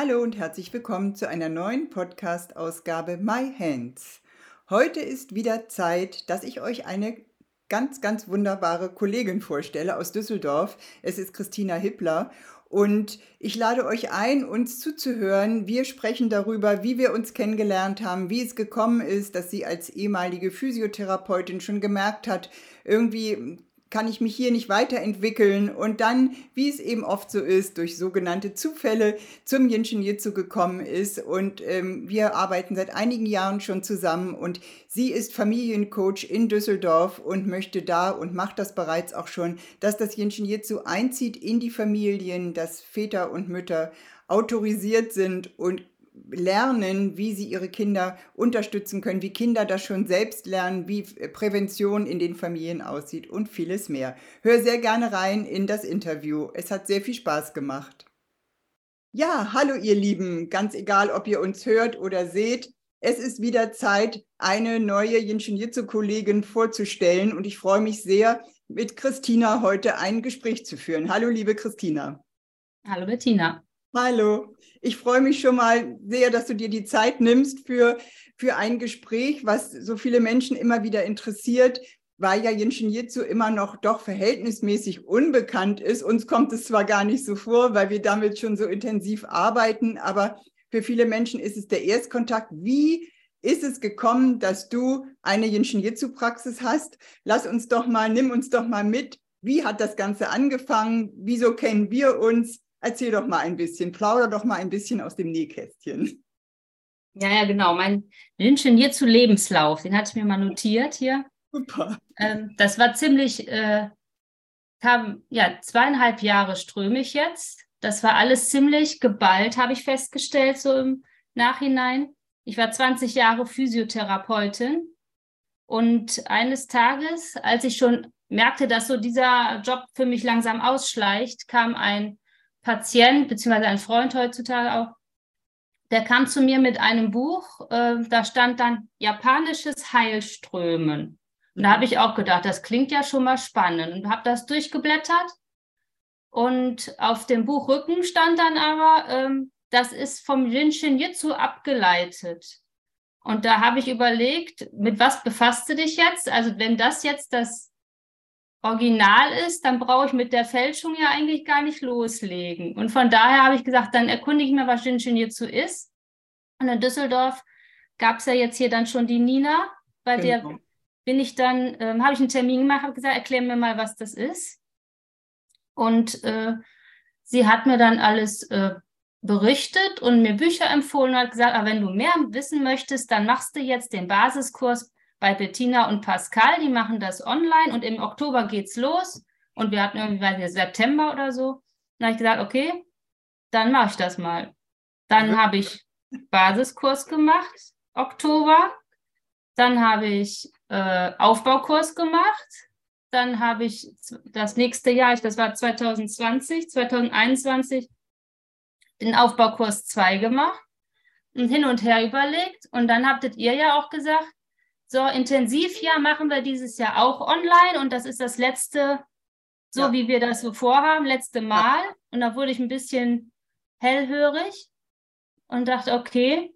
Hallo und herzlich willkommen zu einer neuen Podcast-Ausgabe My Hands. Heute ist wieder Zeit, dass ich euch eine ganz, ganz wunderbare Kollegin vorstelle aus Düsseldorf. Es ist Christina Hippler und ich lade euch ein, uns zuzuhören. Wir sprechen darüber, wie wir uns kennengelernt haben, wie es gekommen ist, dass sie als ehemalige Physiotherapeutin schon gemerkt hat, irgendwie kann ich mich hier nicht weiterentwickeln. Und dann, wie es eben oft so ist, durch sogenannte Zufälle zum Jinshin Jitsu gekommen ist. Und ähm, wir arbeiten seit einigen Jahren schon zusammen. Und sie ist Familiencoach in Düsseldorf und möchte da und macht das bereits auch schon, dass das Jinshin Jitsu einzieht in die Familien, dass Väter und Mütter autorisiert sind und lernen, wie sie ihre Kinder unterstützen können, wie Kinder das schon selbst lernen, wie Prävention in den Familien aussieht und vieles mehr. Hör sehr gerne rein in das Interview. Es hat sehr viel Spaß gemacht. Ja, hallo ihr Lieben, ganz egal, ob ihr uns hört oder seht. Es ist wieder Zeit, eine neue Jinshin Jitsu-Kollegin vorzustellen und ich freue mich sehr, mit Christina heute ein Gespräch zu führen. Hallo, liebe Christina. Hallo, Bettina. Hallo. Ich freue mich schon mal sehr, dass du dir die Zeit nimmst für, für ein Gespräch, was so viele Menschen immer wieder interessiert, weil ja Jinshin Jitsu immer noch doch verhältnismäßig unbekannt ist. Uns kommt es zwar gar nicht so vor, weil wir damit schon so intensiv arbeiten, aber für viele Menschen ist es der Erstkontakt. Wie ist es gekommen, dass du eine Jinshin Jitsu Praxis hast? Lass uns doch mal, nimm uns doch mal mit. Wie hat das Ganze angefangen? Wieso kennen wir uns? Erzähl doch mal ein bisschen, plauder doch mal ein bisschen aus dem Nähkästchen. Ja, ja, genau. Mein Ingenieur Lebenslauf, den hatte ich mir mal notiert hier. Super. Ähm, das war ziemlich, äh, kam, ja, zweieinhalb Jahre ströme ich jetzt. Das war alles ziemlich geballt, habe ich festgestellt, so im Nachhinein. Ich war 20 Jahre Physiotherapeutin und eines Tages, als ich schon merkte, dass so dieser Job für mich langsam ausschleicht, kam ein Patient, beziehungsweise ein Freund heutzutage auch, der kam zu mir mit einem Buch, äh, da stand dann japanisches Heilströmen. Und da habe ich auch gedacht, das klingt ja schon mal spannend und habe das durchgeblättert. Und auf dem Buchrücken stand dann aber, ähm, das ist vom Jinshin Jitsu abgeleitet. Und da habe ich überlegt, mit was befasst du dich jetzt? Also wenn das jetzt das original ist, dann brauche ich mit der Fälschung ja eigentlich gar nicht loslegen. Und von daher habe ich gesagt, dann erkundige ich mir, was Jinshin Jitsu ist. Und in Düsseldorf gab es ja jetzt hier dann schon die Nina, bei genau. der bin ich dann, ähm, habe ich einen Termin gemacht, habe gesagt, erklär mir mal, was das ist. Und äh, sie hat mir dann alles äh, berichtet und mir Bücher empfohlen und hat gesagt, aber wenn du mehr wissen möchtest, dann machst du jetzt den Basiskurs bei Bettina und Pascal, die machen das online und im Oktober geht's los und wir hatten irgendwie, weiß nicht, September oder so. Dann habe ich gesagt, okay, dann mache ich das mal. Dann habe ich Basiskurs gemacht, Oktober. Dann habe ich äh, Aufbaukurs gemacht. Dann habe ich das nächste Jahr, das war 2020, 2021, den Aufbaukurs 2 gemacht und hin und her überlegt. Und dann habtet ihr ja auch gesagt, so, Intensivjahr machen wir dieses Jahr auch online und das ist das letzte, so ja. wie wir das so vorhaben, letzte Mal. Ja. Und da wurde ich ein bisschen hellhörig und dachte, okay,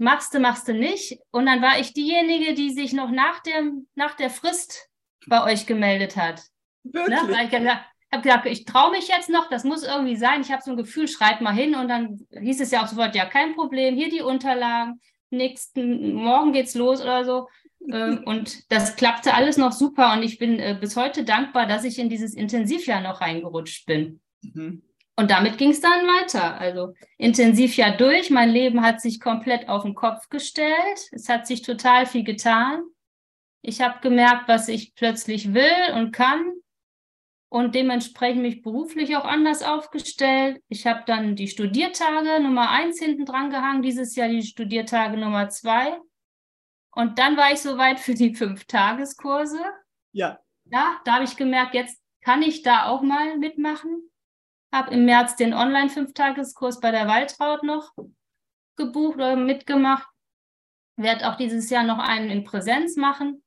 machst du, machst du nicht. Und dann war ich diejenige, die sich noch nach, dem, nach der Frist bei euch gemeldet hat. Ne? Wirklich? Ne? Weil ich habe gesagt, ich traue mich jetzt noch, das muss irgendwie sein. Ich habe so ein Gefühl, schreib mal hin. Und dann hieß es ja auch sofort, ja, kein Problem, hier die Unterlagen nächsten Morgen geht's los oder so. Ähm, und das klappte alles noch super und ich bin äh, bis heute dankbar, dass ich in dieses Intensivjahr noch reingerutscht bin. Mhm. Und damit ging es dann weiter. Also Intensivjahr durch, mein Leben hat sich komplett auf den Kopf gestellt. Es hat sich total viel getan. Ich habe gemerkt, was ich plötzlich will und kann. Und dementsprechend mich beruflich auch anders aufgestellt. Ich habe dann die Studiertage Nummer eins hinten dran gehangen, dieses Jahr die Studiertage Nummer zwei. Und dann war ich soweit für die Fünf-Tageskurse. Ja. Ja, da habe ich gemerkt, jetzt kann ich da auch mal mitmachen. Habe im März den Online-Fünf-Tageskurs bei der Waltraud noch gebucht oder mitgemacht. Werde auch dieses Jahr noch einen in Präsenz machen.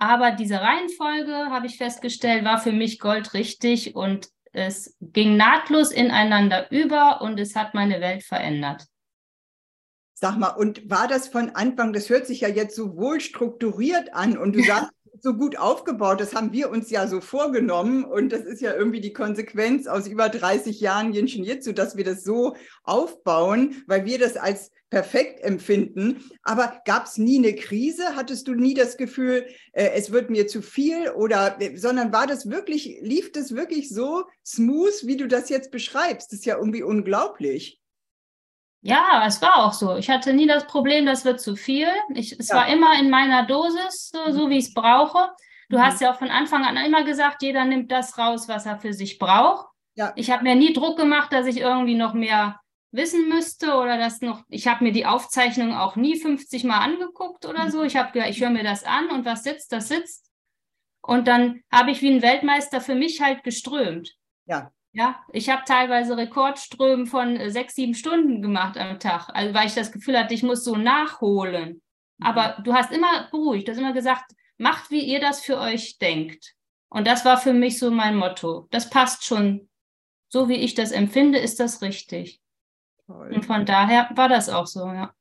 Aber diese Reihenfolge, habe ich festgestellt, war für mich goldrichtig und es ging nahtlos ineinander über und es hat meine Welt verändert. Sag mal, und war das von Anfang, das hört sich ja jetzt so wohl strukturiert an und du sagst, so gut aufgebaut, das haben wir uns ja so vorgenommen und das ist ja irgendwie die Konsequenz aus über 30 Jahren Jinshin Jitsu, dass wir das so aufbauen, weil wir das als perfekt empfinden. Aber gab es nie eine Krise? Hattest du nie das Gefühl, äh, es wird mir zu viel oder, sondern war das wirklich, lief das wirklich so smooth, wie du das jetzt beschreibst? Das ist ja irgendwie unglaublich. Ja, es war auch so. Ich hatte nie das Problem, das wird zu viel. Ich, es ja. war immer in meiner Dosis, so, so wie ich es brauche. Du mhm. hast ja auch von Anfang an immer gesagt, jeder nimmt das raus, was er für sich braucht. Ja. Ich habe mir nie Druck gemacht, dass ich irgendwie noch mehr wissen müsste oder das noch. Ich habe mir die Aufzeichnung auch nie 50 Mal angeguckt oder so. Ich habe gesagt, ich höre mir das an und was sitzt, das sitzt. Und dann habe ich wie ein Weltmeister für mich halt geströmt. Ja. Ja, ich habe teilweise Rekordströmen von äh, sechs, sieben Stunden gemacht am Tag, also weil ich das Gefühl hatte, ich muss so nachholen. Mhm. Aber du hast immer beruhigt, du hast immer gesagt, macht, wie ihr das für euch denkt. Und das war für mich so mein Motto. Das passt schon. So wie ich das empfinde, ist das richtig. Toll. Und von daher war das auch so, ja.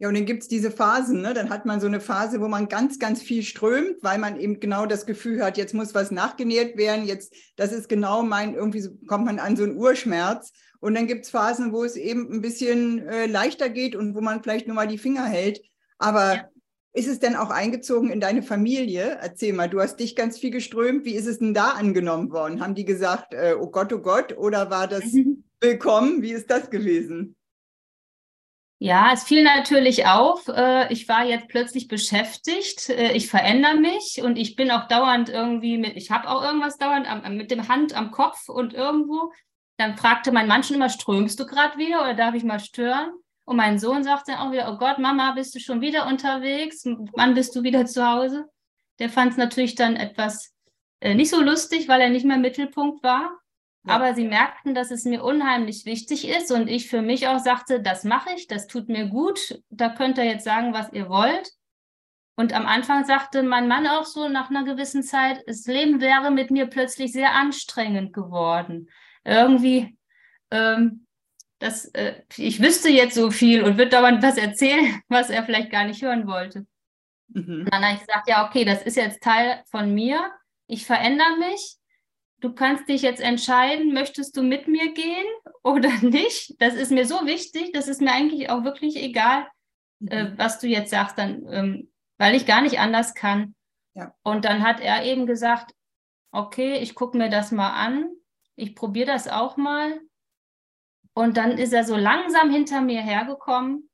Ja, und dann gibt es diese Phasen, ne? dann hat man so eine Phase, wo man ganz, ganz viel strömt, weil man eben genau das Gefühl hat, jetzt muss was nachgenäht werden, jetzt, das ist genau mein, irgendwie so, kommt man an so einen Urschmerz. Und dann gibt es Phasen, wo es eben ein bisschen äh, leichter geht und wo man vielleicht nur mal die Finger hält. Aber ja. ist es denn auch eingezogen in deine Familie? Erzähl mal, du hast dich ganz viel geströmt. Wie ist es denn da angenommen worden? Haben die gesagt, äh, oh Gott, oh Gott, oder war das willkommen? Wie ist das gewesen? Ja, es fiel natürlich auf. Äh, ich war jetzt plötzlich beschäftigt. Äh, ich verändere mich und ich bin auch dauernd irgendwie mit, ich habe auch irgendwas dauernd mit dem Hand am Kopf und irgendwo. Dann fragte mein Mann schon immer, strömst du gerade wieder oder darf ich mal stören? Und mein Sohn sagte auch wieder, oh Gott, Mama, bist du schon wieder unterwegs? Wann bist du wieder zu Hause? Der fand es natürlich dann etwas äh, nicht so lustig, weil er nicht mehr Mittelpunkt war. Aber sie merkten, dass es mir unheimlich wichtig ist und ich für mich auch sagte, das mache ich, das tut mir gut, da könnt ihr jetzt sagen, was ihr wollt. Und am Anfang sagte mein Mann auch so nach einer gewissen Zeit, das Leben wäre mit mir plötzlich sehr anstrengend geworden. Irgendwie, ähm, das, äh, ich wüsste jetzt so viel und würde aber was erzählen, was er vielleicht gar nicht hören wollte. Mhm. Und dann habe ich gesagt, ja, okay, das ist jetzt Teil von mir. Ich verändere mich du kannst dich jetzt entscheiden, möchtest du mit mir gehen oder nicht? Das ist mir so wichtig, das ist mir eigentlich auch wirklich egal, äh, mhm. was du jetzt sagst, dann, ähm, weil ich gar nicht anders kann. Ja. Und dann hat er eben gesagt, okay, ich gucke mir das mal an, ich probiere das auch mal. Und dann ist er so langsam hinter mir hergekommen.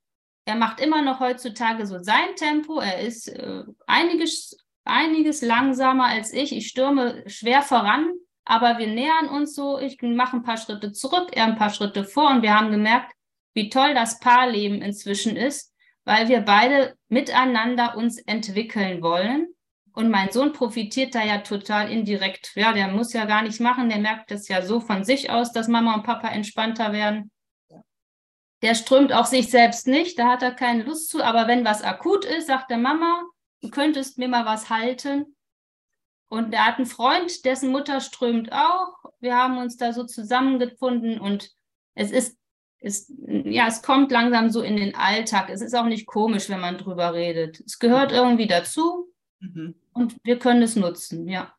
Er macht immer noch heutzutage so sein Tempo. Er ist äh, einiges, einiges langsamer als ich. Ich stürme schwer voran aber wir nähern uns so, ich mache ein paar Schritte zurück, er ein paar Schritte vor und wir haben gemerkt, wie toll das Paarleben inzwischen ist, weil wir beide miteinander uns entwickeln wollen. Und mein Sohn profitiert da ja total indirekt. Ja, der muss ja gar nichts machen, der merkt das ja so von sich aus, dass Mama und Papa entspannter werden. Der strömt auch sich selbst nicht, da hat er keine Lust zu. Aber wenn was akut ist, sagt der Mama, du könntest mir mal was halten. Und er hat einen Freund, dessen Mutter strömt auch. Wir haben uns da so zusammengefunden und es ist, ist, ja, es kommt langsam so in den Alltag. Es ist auch nicht komisch, wenn man drüber redet. Es gehört mhm. irgendwie dazu mhm. und wir können es nutzen, ja.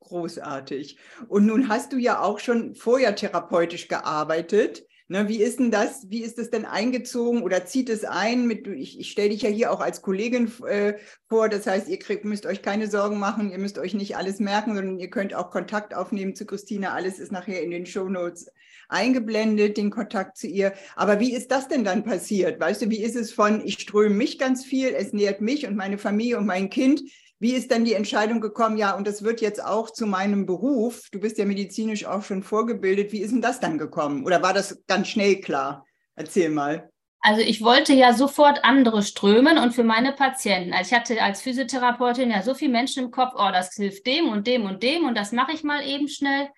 Großartig. Und nun hast du ja auch schon vorher therapeutisch gearbeitet. Ne, wie ist denn das, wie ist das denn eingezogen oder zieht es ein mit, ich, ich stelle dich ja hier auch als Kollegin äh, vor, das heißt, ihr kriegt, müsst euch keine Sorgen machen, ihr müsst euch nicht alles merken, sondern ihr könnt auch Kontakt aufnehmen zu Christina, alles ist nachher in den Shownotes eingeblendet, den Kontakt zu ihr. Aber wie ist das denn dann passiert? Weißt du, wie ist es von, ich ströme mich ganz viel, es nährt mich und meine Familie und mein Kind, wie ist dann die Entscheidung gekommen, ja, und das wird jetzt auch zu meinem Beruf? Du bist ja medizinisch auch schon vorgebildet. Wie ist denn das dann gekommen? Oder war das ganz schnell klar? Erzähl mal. Also ich wollte ja sofort andere strömen und für meine Patienten. Also ich hatte als Physiotherapeutin ja so viele Menschen im Kopf, oh, das hilft dem und dem und dem und das mache ich mal eben schnell.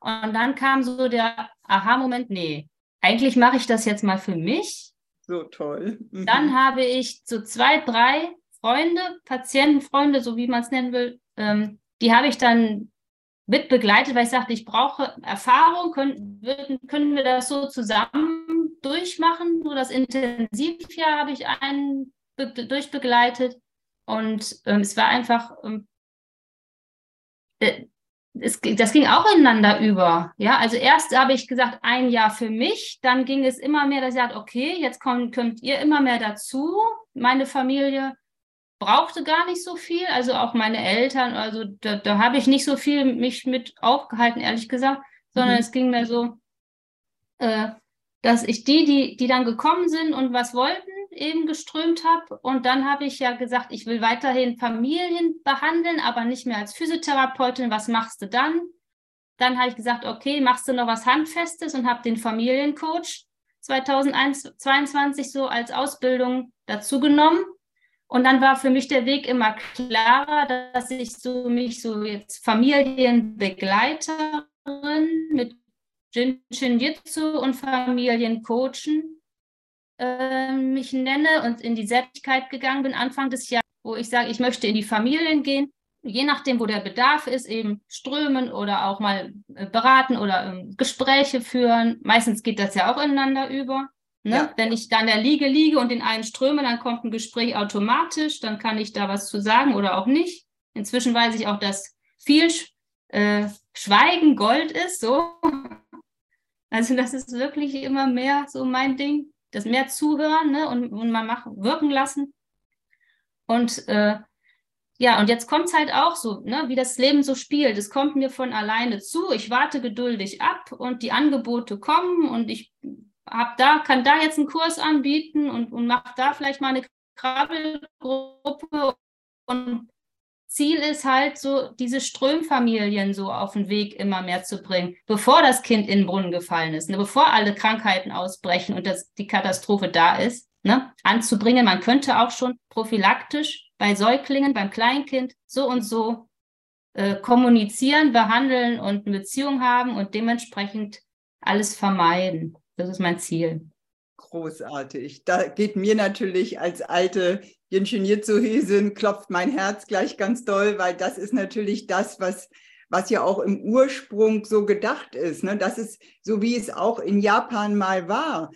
Und dann kam so der Aha-Moment, nee, eigentlich mache ich das jetzt mal für mich. So toll. Mhm. Dann habe ich so zwei, drei Freunde, Patientenfreunde, so wie man es nennen will, ähm, die habe ich dann mit begleitet, weil ich sagte, ich brauche Erfahrung, können, können wir das so zusammen durchmachen? So das Intensivjahr habe ich einen durchbegleitet und ähm, es war einfach, ähm, äh, es, das ging auch ineinander über. Ja, also erst habe ich gesagt, ein Jahr für mich, dann ging es immer mehr, dass ich sagte, okay, jetzt kommt, kommt ihr immer mehr dazu, meine Familie brauchte gar nicht so viel, also auch meine Eltern, also da, da habe ich nicht so viel mich mit aufgehalten, ehrlich gesagt, sondern mhm. es ging mir so, äh, dass ich die, die, die dann gekommen sind und was wollten, eben geströmt habe. Und dann habe ich ja gesagt, ich will weiterhin Familien behandeln, aber nicht mehr als Physiotherapeutin. Was machst du dann? Dann habe ich gesagt, okay, machst du noch was Handfestes und habe den Familiencoach 2022 so als Ausbildung dazu genommen. Und dann war für mich der Weg immer klarer, dass ich so mich so jetzt Familienbegleiterin mit Jinshin Jitsu und Familiencoachen äh, mich nenne und in die Selbstständigkeit gegangen bin Anfang des Jahres, wo ich sage, ich möchte in die Familien gehen, je nachdem, wo der Bedarf ist, eben strömen oder auch mal äh, beraten oder äh, Gespräche führen. Meistens geht das ja auch ineinander über. Ne? Ja. Wenn ich da in der Liege liege und in einen ströme, dann kommt ein Gespräch automatisch, dann kann ich da was zu sagen oder auch nicht. Inzwischen weiß ich auch, dass viel äh, Schweigen Gold ist, so. Also das ist wirklich immer mehr so mein Ding, das mehr zuhören ne? und, und mal machen, wirken lassen. Und äh, ja, und jetzt kommt es halt auch so, ne, wie das Leben so spielt. Es kommt mir von alleine zu. Ich warte geduldig ab und die Angebote kommen und ich hab da, kann da jetzt einen Kurs anbieten und, und mache da vielleicht mal eine Krabbelgruppe. Und Ziel ist halt so, diese Strömfamilien so auf den Weg immer mehr zu bringen, bevor das Kind in den Brunnen gefallen ist, ne, bevor alle Krankheiten ausbrechen und das, die Katastrophe da ist, ne, anzubringen. Man könnte auch schon prophylaktisch bei Säuglingen, beim Kleinkind so und so äh, kommunizieren, behandeln und eine Beziehung haben und dementsprechend alles vermeiden. Das ist mein Ziel. Großartig. Da geht mir natürlich als alte Ingenieur-Hesin, klopft mein Herz gleich ganz doll, weil das ist natürlich das, was, was ja auch im Ursprung so gedacht ist. Ne? Das ist so, wie es auch in Japan mal war.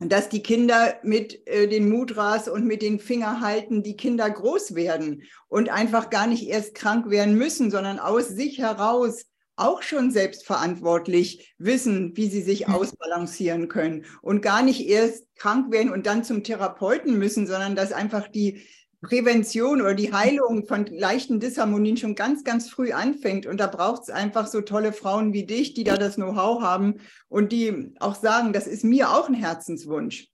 Dass die Kinder mit äh, den Mudras und mit den Fingerhalten die Kinder groß werden und einfach gar nicht erst krank werden müssen, sondern aus sich heraus auch schon selbstverantwortlich wissen, wie sie sich mhm. ausbalancieren können und gar nicht erst krank werden und dann zum Therapeuten müssen, sondern dass einfach die Prävention oder die Heilung von leichten Disharmonien schon ganz, ganz früh anfängt. Und da braucht es einfach so tolle Frauen wie dich, die da das Know-how haben und die auch sagen, das ist mir auch ein Herzenswunsch.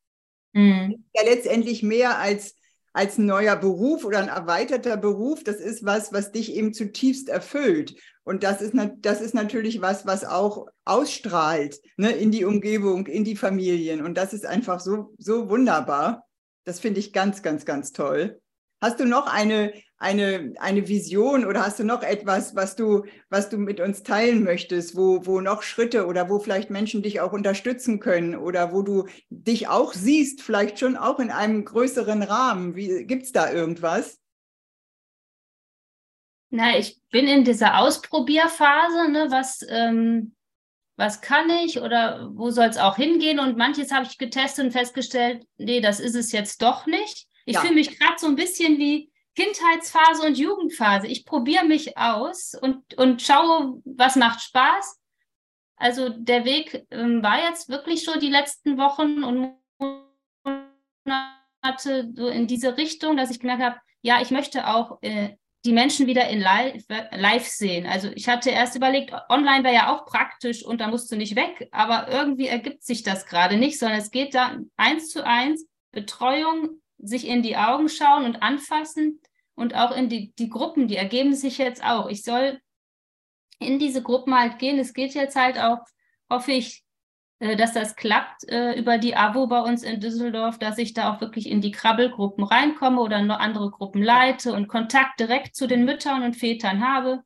Mhm. Ja, letztendlich mehr als als ein neuer Beruf oder ein erweiterter Beruf, das ist was, was dich eben zutiefst erfüllt. Und das ist, das ist natürlich was, was auch ausstrahlt ne, in die Umgebung, in die Familien. Und das ist einfach so, so wunderbar. Das finde ich ganz, ganz, ganz toll. Hast du noch eine, eine, eine Vision oder hast du noch etwas, was du, was du mit uns teilen möchtest, wo, wo noch Schritte oder wo vielleicht Menschen dich auch unterstützen können oder wo du dich auch siehst, vielleicht schon auch in einem größeren Rahmen? Gibt es da irgendwas? Na, ich bin in dieser Ausprobierphase, ne, was, ähm, was kann ich oder wo soll es auch hingehen? Und manches habe ich getestet und festgestellt, nee, das ist es jetzt doch nicht. Ich ja. fühle mich gerade so ein bisschen wie Kindheitsphase und Jugendphase. Ich probiere mich aus und, und schaue, was macht Spaß. Also der Weg ähm, war jetzt wirklich so die letzten Wochen und Monate so in diese Richtung, dass ich gemerkt habe, ja, ich möchte auch äh, die Menschen wieder in live, live sehen. Also ich hatte erst überlegt, online wäre ja auch praktisch und da musst du nicht weg, aber irgendwie ergibt sich das gerade nicht, sondern es geht da eins zu eins Betreuung sich in die Augen schauen und anfassen und auch in die, die Gruppen, die ergeben sich jetzt auch. Ich soll in diese Gruppen halt gehen. Es geht jetzt halt auch, hoffe ich, dass das klappt äh, über die AWO bei uns in Düsseldorf, dass ich da auch wirklich in die Krabbelgruppen reinkomme oder noch andere Gruppen leite und Kontakt direkt zu den Müttern und Vätern habe.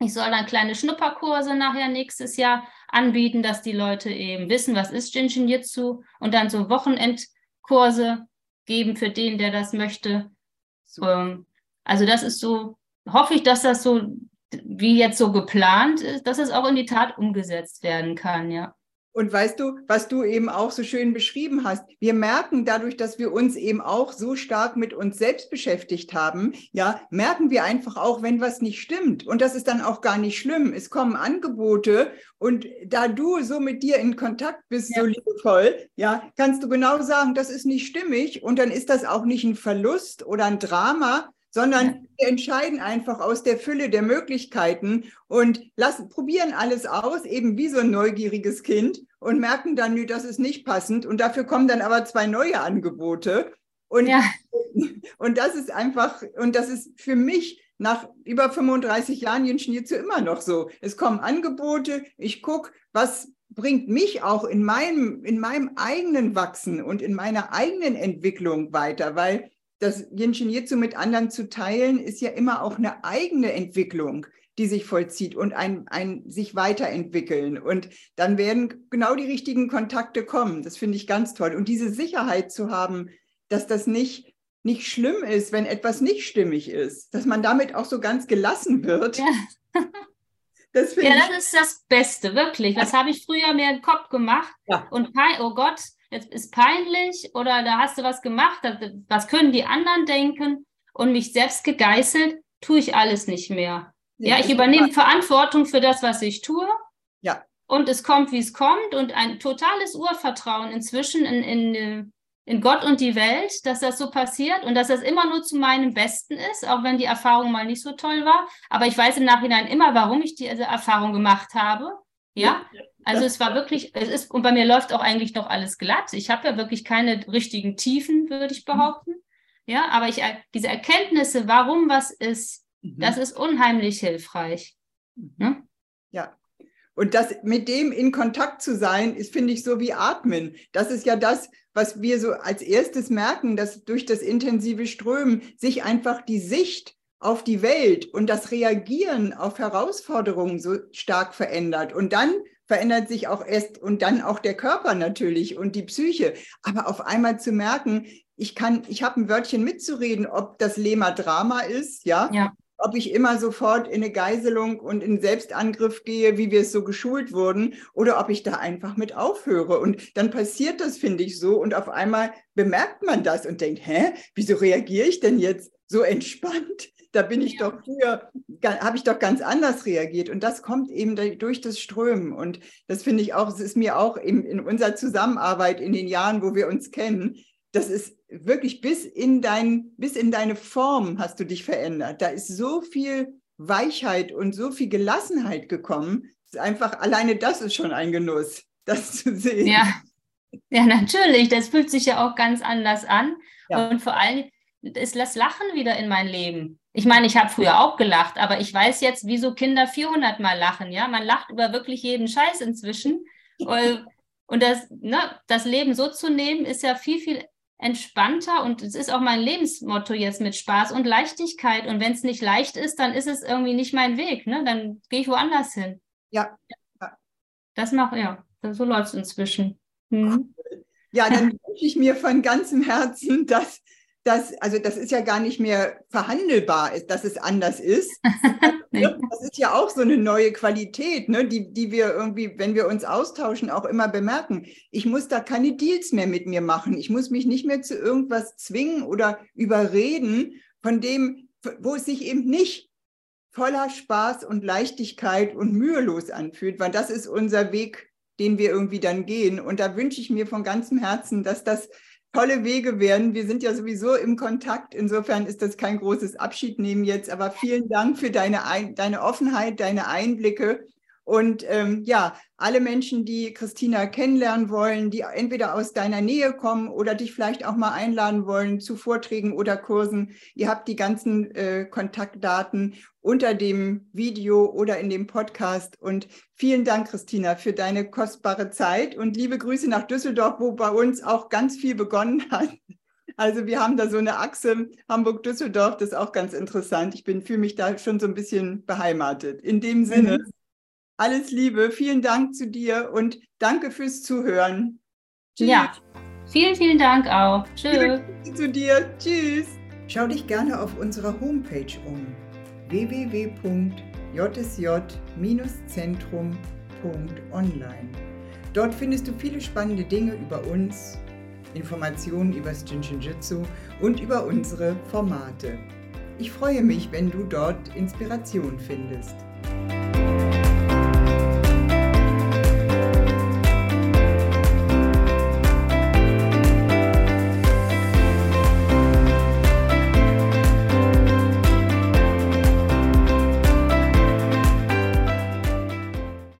Ich soll dann kleine Schnupperkurse nachher nächstes Jahr anbieten, dass die Leute eben wissen, was ist Jinshin Jitsu und dann so Wochenendkurse geben für den, der das möchte. Ähm, also das ist so, hoffe ich, dass das so wie jetzt so geplant ist, dass es auch in die Tat umgesetzt werden kann, ja. Und weißt du, was du eben auch so schön beschrieben hast, wir merken dadurch, dass wir uns eben auch so stark mit uns selbst beschäftigt haben, ja, merken wir einfach auch, wenn was nicht stimmt. Und das ist dann auch gar nicht schlimm. Es kommen Angebote und da du so mit dir in Kontakt bist, ja. so liebevoll, ja, kannst du genau sagen, das ist nicht stimmig und dann ist das auch nicht ein Verlust oder ein Drama, sondern ja. wir entscheiden einfach aus der Fülle der Möglichkeiten und lassen, probieren alles aus, eben wie so ein neugieriges Kind und merken dann, nö, das ist nicht passend und dafür kommen dann aber zwei neue Angebote. Und, ja. und das ist einfach, und das ist für mich nach über 35 Jahren Jen Schnitzel immer noch so. Es kommen Angebote, ich gucke, was bringt mich auch in meinem, in meinem eigenen Wachsen und in meiner eigenen Entwicklung weiter, weil das Jinshin Jitsu mit anderen zu teilen, ist ja immer auch eine eigene Entwicklung, die sich vollzieht und ein, ein sich weiterentwickeln. Und dann werden genau die richtigen Kontakte kommen. Das finde ich ganz toll. Und diese Sicherheit zu haben, dass das nicht, nicht schlimm ist, wenn etwas nicht stimmig ist, dass man damit auch so ganz gelassen wird. Ja. Das ja, das ist das Beste, wirklich. Das habe ich früher mir im Kopf gemacht. Ja. Und oh Gott, jetzt ist peinlich oder da hast du was gemacht, was können die anderen denken und mich selbst gegeißelt, tue ich alles nicht mehr. Ja, ja ich übernehme Verantwortung für das, was ich tue. Ja. Und es kommt, wie es kommt und ein totales Urvertrauen inzwischen in, in, in Gott und die Welt, dass das so passiert und dass das immer nur zu meinem Besten ist, auch wenn die Erfahrung mal nicht so toll war. Aber ich weiß im Nachhinein immer, warum ich diese Erfahrung gemacht habe. Ja, also es war wirklich, es ist, und bei mir läuft auch eigentlich noch alles glatt. Ich habe ja wirklich keine richtigen Tiefen, würde ich mhm. behaupten. Ja, aber ich, diese Erkenntnisse, warum was ist, mhm. das ist unheimlich hilfreich. Mhm. Ja? ja. Und das mit dem in Kontakt zu sein, ist, finde ich, so wie Atmen. Das ist ja das, was wir so als erstes merken, dass durch das intensive Strömen sich einfach die Sicht auf die Welt und das Reagieren auf Herausforderungen so stark verändert. Und dann verändert sich auch erst und dann auch der Körper natürlich und die Psyche. Aber auf einmal zu merken, ich kann, ich habe ein Wörtchen mitzureden, ob das Lema Drama ist, ja? ja. Ob ich immer sofort in eine Geiselung und in Selbstangriff gehe, wie wir es so geschult wurden, oder ob ich da einfach mit aufhöre. Und dann passiert das, finde ich, so. Und auf einmal bemerkt man das und denkt, hä, wieso reagiere ich denn jetzt so entspannt? Da bin ich ja. doch früher, habe ich doch ganz anders reagiert. Und das kommt eben durch das Strömen. Und das finde ich auch, es ist mir auch in, in unserer Zusammenarbeit in den Jahren, wo wir uns kennen, das ist wirklich bis in dein, bis in deine Form hast du dich verändert. Da ist so viel Weichheit und so viel Gelassenheit gekommen. Einfach alleine das ist schon ein Genuss, das zu sehen. Ja, ja natürlich. Das fühlt sich ja auch ganz anders an. Ja. Und vor allem ist das Lachen wieder in mein Leben. Ich meine, ich habe früher auch gelacht, aber ich weiß jetzt, wieso Kinder 400 Mal lachen. Ja, man lacht über wirklich jeden Scheiß inzwischen. Und das, ne, das Leben so zu nehmen, ist ja viel, viel entspannter und es ist auch mein Lebensmotto jetzt mit Spaß und Leichtigkeit. Und wenn es nicht leicht ist, dann ist es irgendwie nicht mein Weg. Ne? Dann gehe ich woanders hin. Ja. Das mache ja. So läuft es inzwischen. Hm. Ja, dann wünsche ich mir von ganzem Herzen, dass dass, also das ist ja gar nicht mehr verhandelbar, dass es anders ist. das ist ja auch so eine neue Qualität, ne, die, die wir irgendwie, wenn wir uns austauschen, auch immer bemerken. Ich muss da keine Deals mehr mit mir machen. Ich muss mich nicht mehr zu irgendwas zwingen oder überreden, von dem, wo es sich eben nicht voller Spaß und Leichtigkeit und mühelos anfühlt, weil das ist unser Weg, den wir irgendwie dann gehen. Und da wünsche ich mir von ganzem Herzen, dass das tolle Wege werden. Wir sind ja sowieso im Kontakt. Insofern ist das kein großes Abschiednehmen jetzt. Aber vielen Dank für deine, deine Offenheit, deine Einblicke. Und ähm, ja, alle Menschen, die Christina kennenlernen wollen, die entweder aus deiner Nähe kommen oder dich vielleicht auch mal einladen wollen zu Vorträgen oder Kursen, ihr habt die ganzen äh, Kontaktdaten unter dem Video oder in dem Podcast. Und vielen Dank, Christina, für deine kostbare Zeit und liebe Grüße nach Düsseldorf, wo bei uns auch ganz viel begonnen hat. Also wir haben da so eine Achse Hamburg-Düsseldorf, das ist auch ganz interessant. Ich fühle mich da schon so ein bisschen beheimatet. In dem Sinne, mhm. Alles Liebe, vielen Dank zu dir und danke fürs Zuhören. Tschüss. Ja, vielen, vielen Dank auch. Tschüss. Zu dir. Tschüss. Schau dich gerne auf unserer Homepage um www.jsj-zentrum.online. Dort findest du viele spannende Dinge über uns Informationen über das Jinshinjutsu und über unsere Formate. Ich freue mich, wenn du dort Inspiration findest.